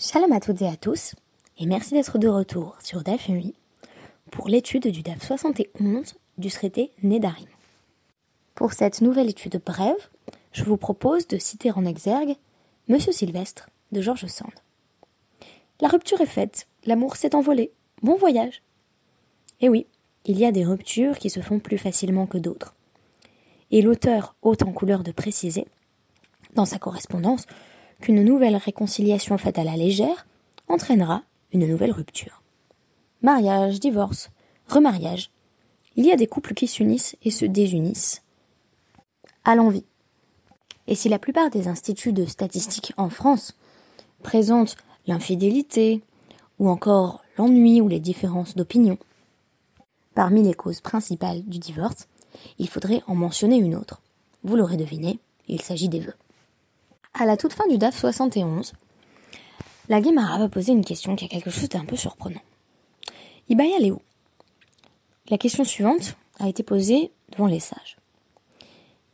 Shalom à toutes et à tous, et merci d'être de retour sur DAF UI pour l'étude du DAF 71 du traité Nédarim. Pour cette nouvelle étude brève, je vous propose de citer en exergue Monsieur Sylvestre de Georges Sand. La rupture est faite, l'amour s'est envolé, bon voyage. Eh oui, il y a des ruptures qui se font plus facilement que d'autres. Et l'auteur ôte en couleur de préciser, dans sa correspondance, qu'une nouvelle réconciliation faite à la légère entraînera une nouvelle rupture. Mariage, divorce, remariage. Il y a des couples qui s'unissent et se désunissent à l'envie. Et si la plupart des instituts de statistiques en France présentent l'infidélité ou encore l'ennui ou les différences d'opinion parmi les causes principales du divorce, il faudrait en mentionner une autre. Vous l'aurez deviné, il s'agit des vœux. À la toute fin du DAF 71, la Guémara va poser une question qui a quelque chose d'un peu surprenant. Ibaya Léo. La question suivante a été posée devant les sages.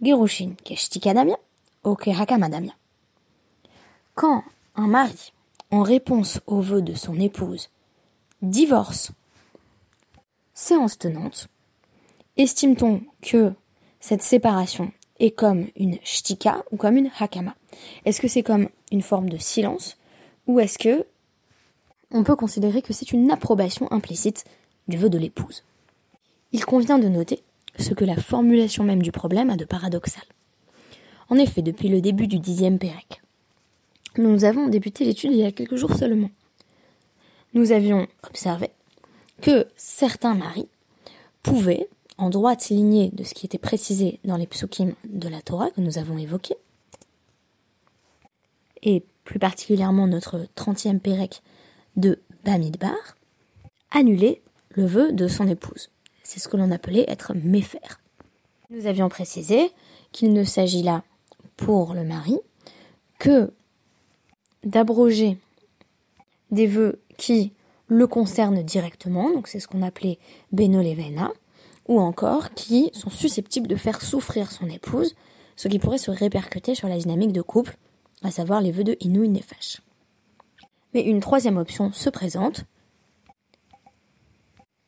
Gerushin keshtikadamia ou kehakamadamia. Quand un mari, en réponse au vœu de son épouse, divorce, séance tenante, estime-t-on que cette séparation est comme une shtika ou comme une hakama? Est-ce que c'est comme une forme de silence ou est-ce que on peut considérer que c'est une approbation implicite du vœu de l'épouse? Il convient de noter ce que la formulation même du problème a de paradoxal. En effet, depuis le début du dixième Pérec, nous avons débuté l'étude il y a quelques jours seulement. Nous avions observé que certains maris pouvaient, en droite lignée de ce qui était précisé dans les psukim de la Torah que nous avons évoqués, et plus particulièrement notre 30e Pérec de Bamidbar, annuler le vœu de son épouse. C'est ce que l'on appelait être méfaire. Nous avions précisé qu'il ne s'agit là, pour le mari, que d'abroger des vœux qui le concernent directement, donc c'est ce qu'on appelait Benolevena, ou encore qui sont susceptibles de faire souffrir son épouse, ce qui pourrait se répercuter sur la dynamique de couple, à savoir les vœux de Inouï Nefesh. Mais une troisième option se présente,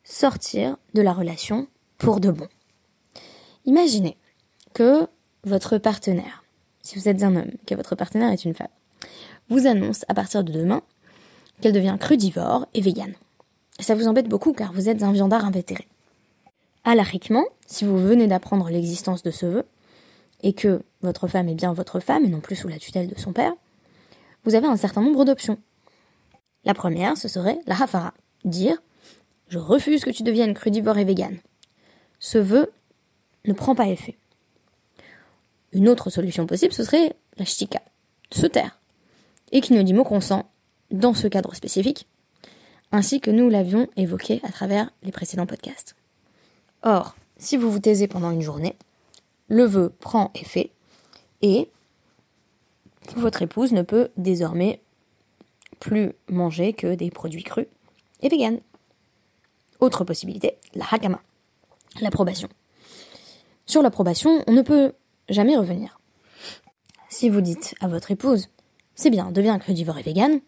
sortir de la relation pour de bon. Imaginez que votre partenaire, si vous êtes un homme, que votre partenaire est une femme, vous annonce à partir de demain qu'elle devient crudivore et végane. Ça vous embête beaucoup car vous êtes un viandard invétéré. Alariquement, si vous venez d'apprendre l'existence de ce vœu, et que votre femme est bien votre femme et non plus sous la tutelle de son père, vous avez un certain nombre d'options. La première, ce serait la hafara, dire je refuse que tu deviennes crudivore et végane. Ce vœu ne prend pas effet. Une autre solution possible, ce serait la shtika, se taire, et qui ne dit mot consent dans ce cadre spécifique, ainsi que nous l'avions évoqué à travers les précédents podcasts. Or, si vous vous taisez pendant une journée, le vœu prend effet et votre épouse ne peut désormais plus manger que des produits crus et véganes. Autre possibilité, la hakama, l'approbation. Sur l'approbation, on ne peut jamais revenir. Si vous dites à votre épouse, c'est bien, deviens crudivore et vegan,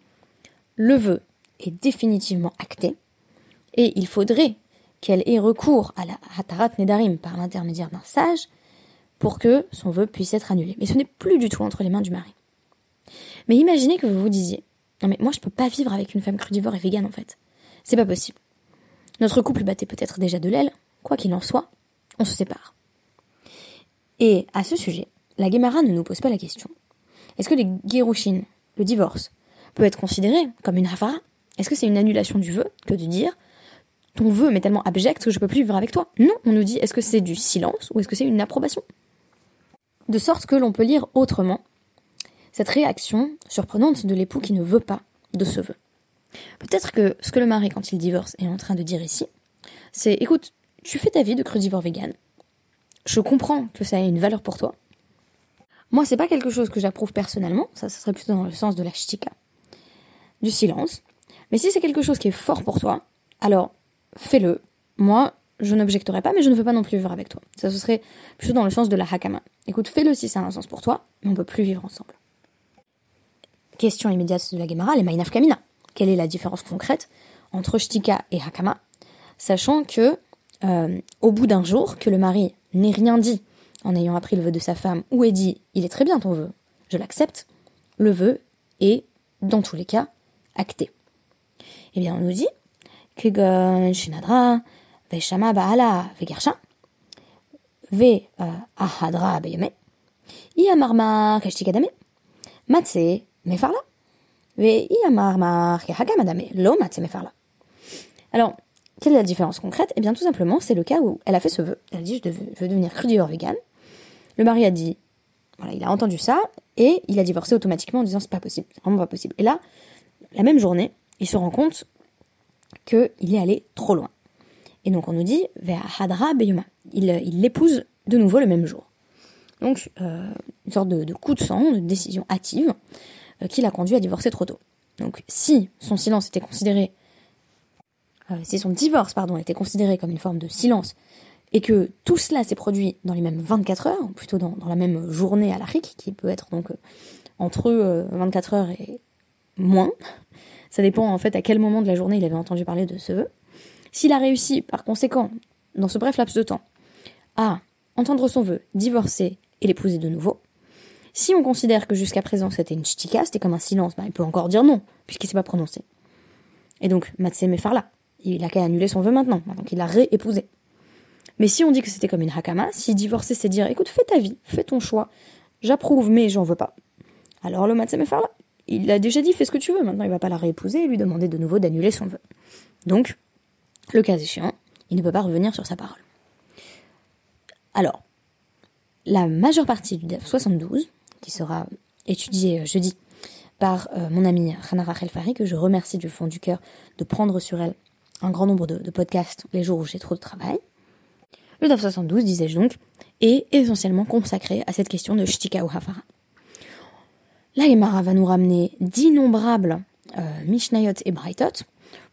le vœu est définitivement acté, et il faudrait qu'elle ait recours à la Hatarat Nedarim par l'intermédiaire d'un sage pour que son vœu puisse être annulé. Mais ce n'est plus du tout entre les mains du mari. Mais imaginez que vous vous disiez Non, mais moi je peux pas vivre avec une femme crudivore et végane en fait. C'est pas possible. Notre couple battait peut-être déjà de l'aile, quoi qu'il en soit, on se sépare. Et à ce sujet, la Gemara ne nous pose pas la question. Est-ce que les Gerushin, le divorce, peut être considéré comme une hafara Est-ce que c'est une annulation du vœu que de dire ton vœu m'est tellement abject que je peux plus vivre avec toi? Non, on nous dit est-ce que c'est du silence ou est-ce que c'est une approbation? De sorte que l'on peut lire autrement cette réaction surprenante de l'époux qui ne veut pas de ce vœu. Peut-être que ce que le mari, quand il divorce, est en train de dire ici, c'est écoute, tu fais ta vie de crudivore vegan. Je comprends que ça ait une valeur pour toi. Moi, c'est pas quelque chose que j'approuve personnellement, ça, serait plutôt dans le sens de la shtika, du silence. Mais si c'est quelque chose qui est fort pour toi, alors fais-le. Moi, je n'objecterai pas, mais je ne veux pas non plus vivre avec toi. Ça, ce serait plutôt dans le sens de la hakama. Écoute, fais-le si ça a un sens pour toi, mais on peut plus vivre ensemble. question immédiate de la Gemara, les Mainaf Kamina. Quelle est la différence concrète entre Shtika et Hakama Sachant que, euh, au bout d'un jour, que le mari n'ait rien dit en ayant appris le vœu de sa femme, ou ait dit Il est très bien ton vœu, je l'accepte, le vœu est, dans tous les cas, acté. Eh bien, on nous dit Kegon Shinadra, Vegersha, Ve Ahadra Beyame, Iamarma Kashtikadame, Matse Mefarla, Ve Iamarma Kehagadame, Lo Matse Mefarla. Alors, quelle est la différence concrète? Eh bien, tout simplement, c'est le cas où elle a fait ce vœu. Elle a dit Je, veux devenir crudivore vegan. Le mari a dit Voilà, il a entendu ça, et il a divorcé automatiquement en disant C'est pas possible, c'est vraiment pas possible. Et là, la même journée, il se rend compte qu'il est allé trop loin. Et donc on nous dit Hadra Beyuma. Il l'épouse de nouveau le même jour. Donc euh, une sorte de, coup de sang, de décision hâtive, euh, qui l'a conduit à divorcer trop tôt. Donc si son silence était considéré, euh, si son divorce pardon était considéré comme une forme de silence, et que tout cela s'est produit dans les mêmes 24 heures, ou plutôt dans, la même journée à l'Afrique, qui peut être donc entre 24 heures et moins, ça dépend en fait à quel moment de la journée il avait entendu parler de ce vœu. S'il a réussi, par conséquent, dans ce bref laps de temps, à entendre son vœu, divorcer et l'épouser de nouveau, si on considère que jusqu'à présent c'était une ch'tika, c'était comme un silence, bah, il peut encore dire non, puisqu'il ne s'est pas prononcé. Et donc, Matsé là, il a qu'à annuler son vœu maintenant, maintenant qu'il l'a réépousé. Mais si on dit que c'était comme une hakama, si divorcer c'est dire écoute, fais ta vie, fais ton choix, j'approuve mais j'en veux pas, alors le Matsé là, il a déjà dit fais ce que tu veux, maintenant il va pas la réépouser et lui demander de nouveau d'annuler son vœu. Donc, le cas échéant, il ne peut pas revenir sur sa parole. Alors, la majeure partie du DEF 72, qui sera étudiée euh, jeudi par euh, mon amie Rana Rachel Fari, que je remercie du fond du cœur de prendre sur elle un grand nombre de, podcasts les jours où j'ai trop de travail. Le DEF 72, disais-je donc, est essentiellement consacré à cette question de Shtika ou Hafara. La Gemara va nous ramener d'innombrables euh, Mishnayot et Braitot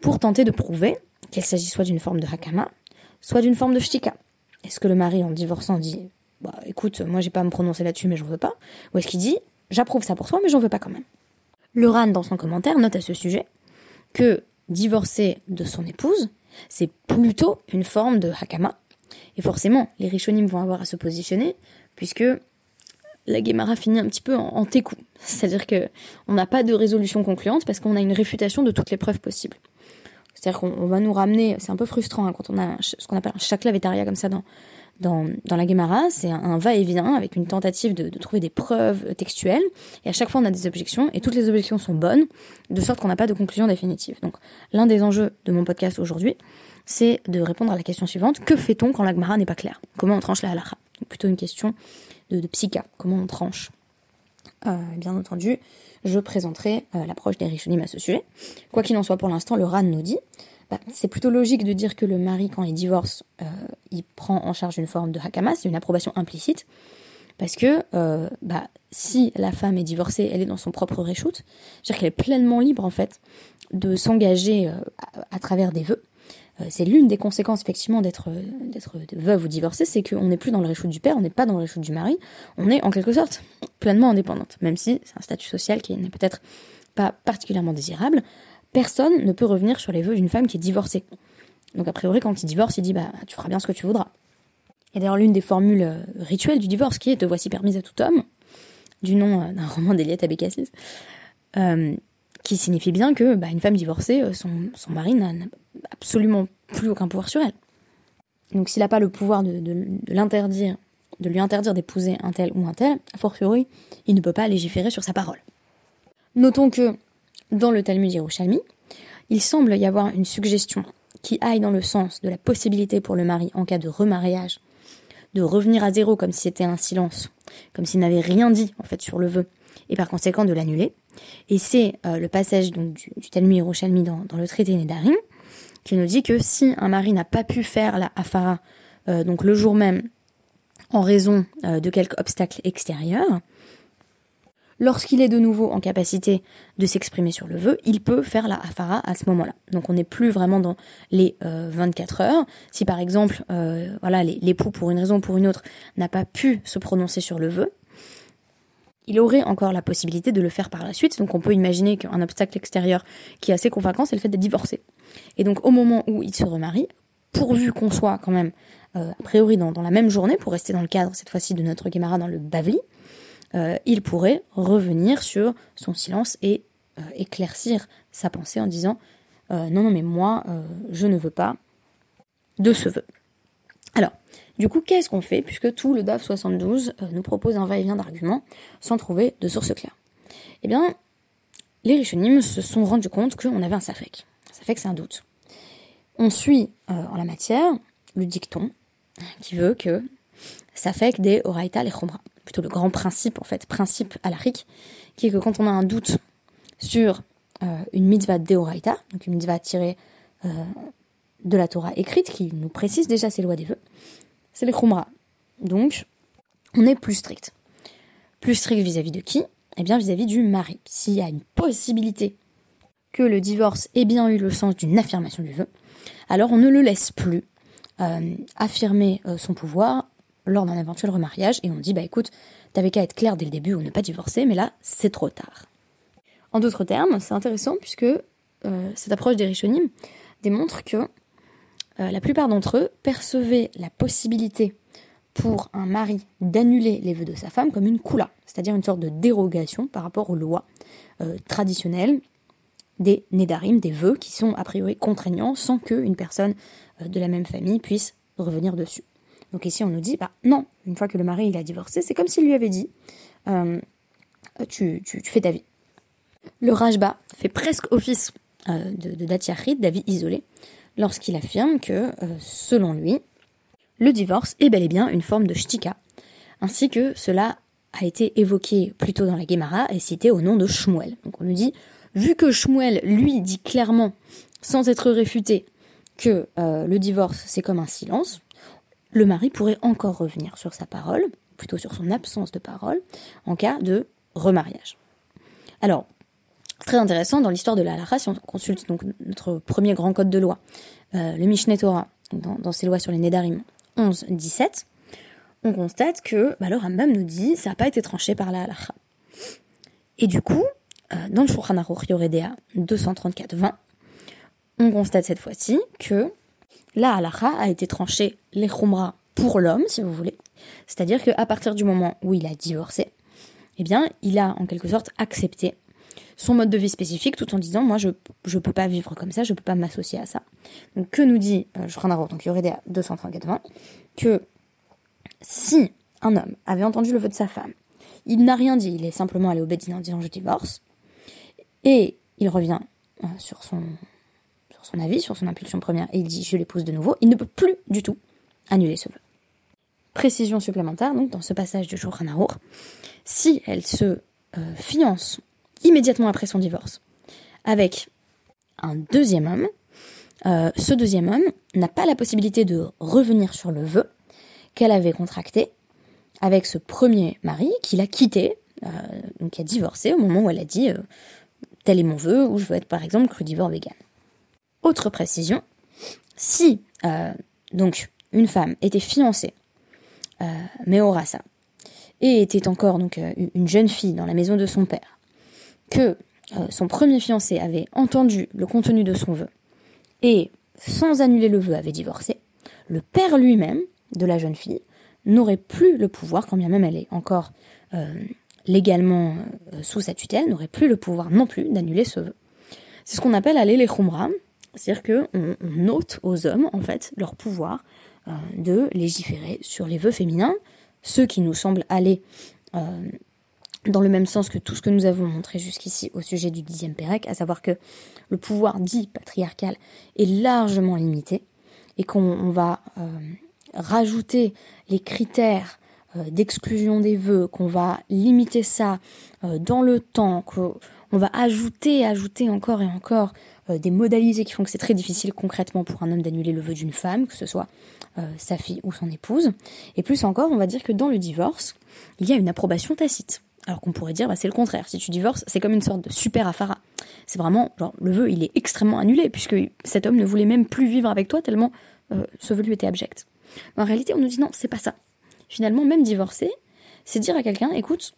pour tenter de prouver qu'il s'agit soit d'une forme de Hakama, soit d'une forme de Shtika. Est-ce que le mari, en divorçant, dit bah, écoute, moi j'ai pas à me prononcer là-dessus, mais j'en veux pas? Ou est-ce qu'il dit j'approuve ça pour toi, mais j'en veux pas quand même? Le dans son commentaire, note à ce sujet que divorcer de son épouse, c'est plutôt une forme de Hakama. Et forcément, les Rishonim vont avoir à se positionner, puisque la Gemara finit un petit peu en, en C'est-à-dire que on n'a pas de résolution concluante parce qu'on a une réfutation de toutes les preuves possibles. C'est-à-dire qu'on va nous ramener, c'est un peu frustrant hein, quand on a ce qu'on appelle un chakla vétaria comme ça dans, la Gemara, c'est un, va-et-vient avec une tentative de, de, trouver des preuves textuelles, et à chaque fois on a des objections, et toutes les objections sont bonnes, de sorte qu'on n'a pas de conclusion définitive. Donc l'un des enjeux de mon podcast aujourd'hui, c'est de répondre à la question suivante, que fait-on quand la Gemara n'est pas claire? Comment on tranche la halakha? Plutôt une question de, de psycha, comment on tranche? Euh, Bien entendu, je présenterai euh, l'approche des Rishonim à ce sujet. Quoi qu'il en soit, pour l'instant, le RAN nous dit, bah, c'est plutôt logique de dire que le mari, quand il divorce, euh, il prend en charge une forme de hakama, c'est une approbation implicite, parce que euh, bah, si la femme est divorcée, elle est dans son propre reshoot, c'est-à-dire qu'elle est pleinement libre en fait de s'engager à, travers des vœux. C'est l'une des conséquences effectivement d'être d'être veuve ou divorcée, c'est qu'on n'est plus dans le reshoot du père, on n'est pas dans le reshoot du mari, on est en quelque sorte pleinement indépendante, même si c'est un statut social qui n'est peut-être pas particulièrement désirable. Personne ne peut revenir sur les vœux d'une femme qui est divorcée. Donc a priori, quand il divorce, il dit bah tu feras bien ce que tu voudras. Et d'ailleurs l'une des formules euh, rituelles du divorce qui est te voici permise à tout homme, du nom euh, d'un roman d'Eliette Abécassis, euh, qui signifie bien que bah, une femme divorcée, son, son mari n'a absolument plus aucun pouvoir sur elle. Donc s'il n'a pas le pouvoir de, de l'interdire de lui interdire d'épouser un tel ou un tel, a fortiori, il ne peut pas légiférer sur sa parole. Notons que, dans le Talmud Yerushalmi, il semble y avoir une suggestion qui aille dans le sens de la possibilité pour le mari, en cas de remariage, de revenir à zéro comme si c'était un silence, comme s'il n'avait rien dit en fait sur le vœu, et par conséquent de l'annuler. Et c'est euh, le passage du, du Talmud Yerushalmi dans, le traité Nedarim qui nous dit que si un mari n'a pas pu faire la afara euh, donc le jour même en raison euh, de quelques obstacles extérieurs. Lorsqu'il est de nouveau en capacité de s'exprimer sur le vœu, il peut faire la hafara à ce moment-là. Donc on n'est plus vraiment dans les 24 euh, heures. Si par exemple, voilà, l'époux pour une raison ou pour une autre n'a pas pu se prononcer sur le vœu, il aurait encore la possibilité de le faire par la suite. Donc on peut imaginer qu'un obstacle extérieur qui est assez convaincant, c'est le fait d'être divorcé. Et donc au moment où il se remarie, pourvu qu'on soit quand même euh, a priori dans, la même journée, pour rester dans le cadre cette fois-ci de notre Guémara dans le Bavli, euh, il pourrait revenir sur son silence et euh, éclaircir sa pensée en disant non, non, mais moi, je ne veux pas de ce vœu. Du coup, qu'est-ce qu'on fait puisque tout le DAF 72 nous propose un va-et-vient d'arguments sans trouver de source claire? Eh bien, les Rishonim se sont rendus compte qu'on avait un safek. Safek, c'est un doute. On suit en la matière le dicton qui veut que que des oraita les chumra. Plutôt le grand principe, en fait, principe alarique, qui est que quand on a un doute sur euh, une mitzvah oraita, donc une mitzvah tirée euh, de la Torah écrite, qui nous précise déjà ces lois des vœux, c'est les chumra. Donc, on est plus strict. Plus strict vis-à-vis de qui? Eh bien, vis-à-vis du mari. S'il y a une possibilité que le divorce ait bien eu le sens d'une affirmation du vœu, alors on ne le laisse plus euh, affirmer euh, son pouvoir lors d'un éventuel remariage et on dit bah écoute, t'avais qu'à être clair dès le début ou ne pas divorcer, mais là c'est trop tard. En d'autres termes, c'est intéressant puisque euh, cette approche des Rishonim démontre que la plupart d'entre eux percevaient la possibilité pour un mari d'annuler les vœux de sa femme comme une kula, c'est-à-dire une sorte de dérogation par rapport aux lois traditionnelles des nedarim, des vœux qui sont a priori contraignants sans qu'une personne euh, de la même famille puisse revenir dessus. Donc ici on nous dit, bah non, une fois que le mari il a divorcé, c'est comme s'il lui avait dit, euh, tu, fais ta vie. Le Rajba fait presque office euh, de, de d'avis isolé, lorsqu'il affirme que, selon lui, le divorce est bel et bien une forme de shtika, ainsi que cela a été évoqué plus tôt dans la Gemara et cité au nom de Shmuel. Donc on nous dit, vu que Shmuel, lui, dit clairement, sans être réfuté, que euh, le divorce, c'est comme un silence, le mari pourrait encore revenir sur sa parole, plutôt sur son absence de parole, en cas de remariage. Alors, très intéressant, dans l'histoire de la halakha, si on consulte donc notre premier grand code de loi, euh, le Mishneh Torah, dans, ses lois sur les Nedarim 11-17, on constate que bah, le Rambam nous dit ça n'a pas été tranché par la halakha. Et du coup, euh, dans le Shulchan Aruch Yoredea 234-20, on constate cette fois-ci que la halakha a été tranchée les khumra pour l'homme, si vous voulez. C'est-à-dire qu'à partir du moment où il a divorcé, eh bien, il a en quelque sorte accepté son mode de vie spécifique tout en disant moi je ne peux pas vivre comme ça, je ne peux pas m'associer à ça. Donc que nous dit euh, Shulchan donc Yoredea 234-20 que si un homme avait entendu le vœu de sa femme, il n'a rien dit, il est simplement allé au Bédine en disant je divorce, et il revient euh, sur, son, sur son avis, sur son impulsion première, et il dit je l'épouse de nouveau, il ne peut plus du tout annuler ce vœu. Précision supplémentaire, donc dans ce passage de Shulchan si elle se euh, fiance immédiatement après son divorce avec un deuxième homme, euh, ce deuxième homme n'a pas la possibilité de revenir sur le vœu qu'elle avait contracté avec ce premier mari qu'il a quitté, donc qui a divorcé au moment où elle a dit tel est mon vœu, ou je veux être par exemple crudivore vegan. Autre précision, si euh, donc une femme était fiancée, euh, ça, et était encore donc euh, une jeune fille dans la maison de son père, que euh, son premier fiancé avait entendu le contenu de son vœu et sans annuler le vœu avait divorcé, le père lui-même de la jeune fille n'aurait plus le pouvoir, quand bien même elle est encore légalement euh, sous sa tutelle n'aurait plus le pouvoir non plus d'annuler ce vœu. C'est ce qu'on appelle aller les khumra, c'est-à-dire qu'on on ôte aux hommes en fait leur pouvoir euh, de légiférer sur les vœux féminins, ceux qui nous semblent aller euh, dans le même sens que tout ce que nous avons montré jusqu'ici au sujet du dixième Pérec, à savoir que le pouvoir dit patriarcal est largement limité et qu'on va rajouter les critères euh, d'exclusion des vœux, qu'on va limiter ça euh, dans le temps, qu'on va ajouter, ajouter encore et encore euh, des modalités qui font que c'est très difficile concrètement pour un homme d'annuler le vœu d'une femme, que ce soit sa fille ou son épouse. Et plus encore, on va dire que dans le divorce, il y a une approbation tacite. Alors qu'on pourrait dire, bah, c'est le contraire. Si tu divorces, c'est comme une sorte de super afara. C'est vraiment, le vœu, il est extrêmement annulé, puisque cet homme ne voulait même plus vivre avec toi tellement ce vœu lui était abject. en réalité, on nous dit non, c'est pas ça finalement, même divorcer, c'est dire à quelqu'un, écoute,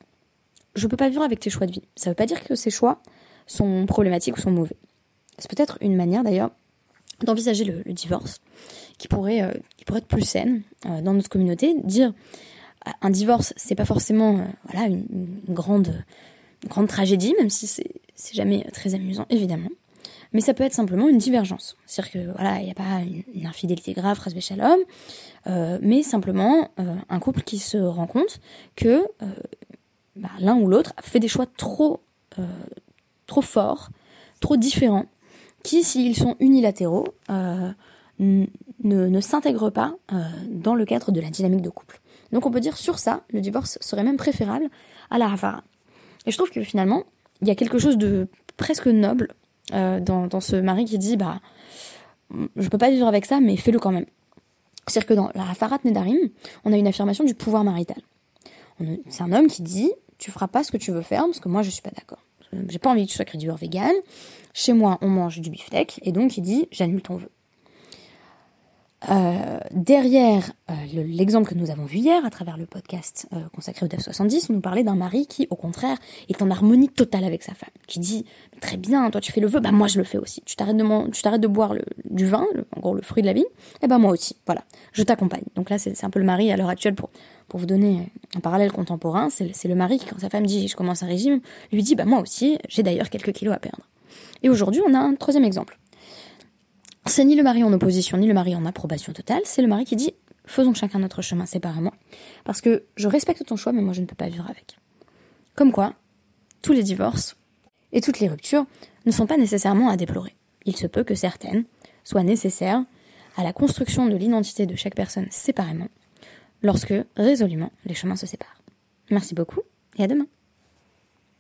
je peux pas vivre avec tes choix de vie. Ça veut pas dire que ces choix sont problématiques ou sont mauvais. C'est peut-être une manière d'ailleurs d'envisager le, divorce qui pourrait, euh, qui pourrait être plus saine euh, dans notre communauté. Dire euh, un divorce, c'est pas forcément voilà une, grande, grande tragédie, même si c'est jamais très amusant évidemment. Mais ça peut être simplement une divergence. C'est-à-dire que voilà, il n'y a pas une, infidélité grave, ras shalom, euh, mais simplement un couple qui se rend compte que bah, l'un ou l'autre fait des choix trop, trop forts, trop différents qui, s'ils sont unilatéraux, euh, ne, s'intègrent pas euh, dans le cadre de la dynamique de couple. Donc on peut dire sur ça, le divorce serait même préférable à la hafara. Et je trouve que finalement, il y a quelque chose de presque noble euh, dans, ce mari qui dit bah je peux pas vivre avec ça, mais fais-le quand même. C'est-à-dire que dans la Hafarat Nedarim, on a une affirmation du pouvoir marital. C'est un homme qui dit tu feras pas ce que tu veux faire parce que moi je suis pas d'accord. J'ai pas envie que tu sois crédit vegan. Chez moi, on mange du beefsteak, et donc il dit j'annule ton vœu. Euh, derrière euh, l'exemple que nous avons vu hier à travers le podcast euh, consacré au DEF 70, on nous parlait d'un mari qui, au contraire, est en harmonie totale avec sa femme, qui dit très bien, toi tu fais le vœu, bah moi je le fais aussi. Tu t'arrêtes de tu t'arrêtes de boire le, du vin, en gros le fruit de la vie, et eh ben moi aussi. Voilà, je t'accompagne. Donc là c'est un peu le mari à l'heure actuelle pour pour vous donner un parallèle contemporain, c'est le mari qui quand sa femme dit je commence un régime, lui dit bah moi aussi, j'ai d'ailleurs quelques kilos à perdre. Et aujourd'hui on a un troisième exemple c'est ni le mari en opposition, ni le mari en approbation totale, c'est le mari qui dit faisons chacun notre chemin séparément, parce que je respecte ton choix, mais moi je ne peux pas vivre avec. Comme quoi, tous les divorces et toutes les ruptures ne sont pas nécessairement à déplorer. Il se peut que certaines soient nécessaires à la construction de l'identité de chaque personne séparément, lorsque, résolument, les chemins se séparent. Merci beaucoup et à demain.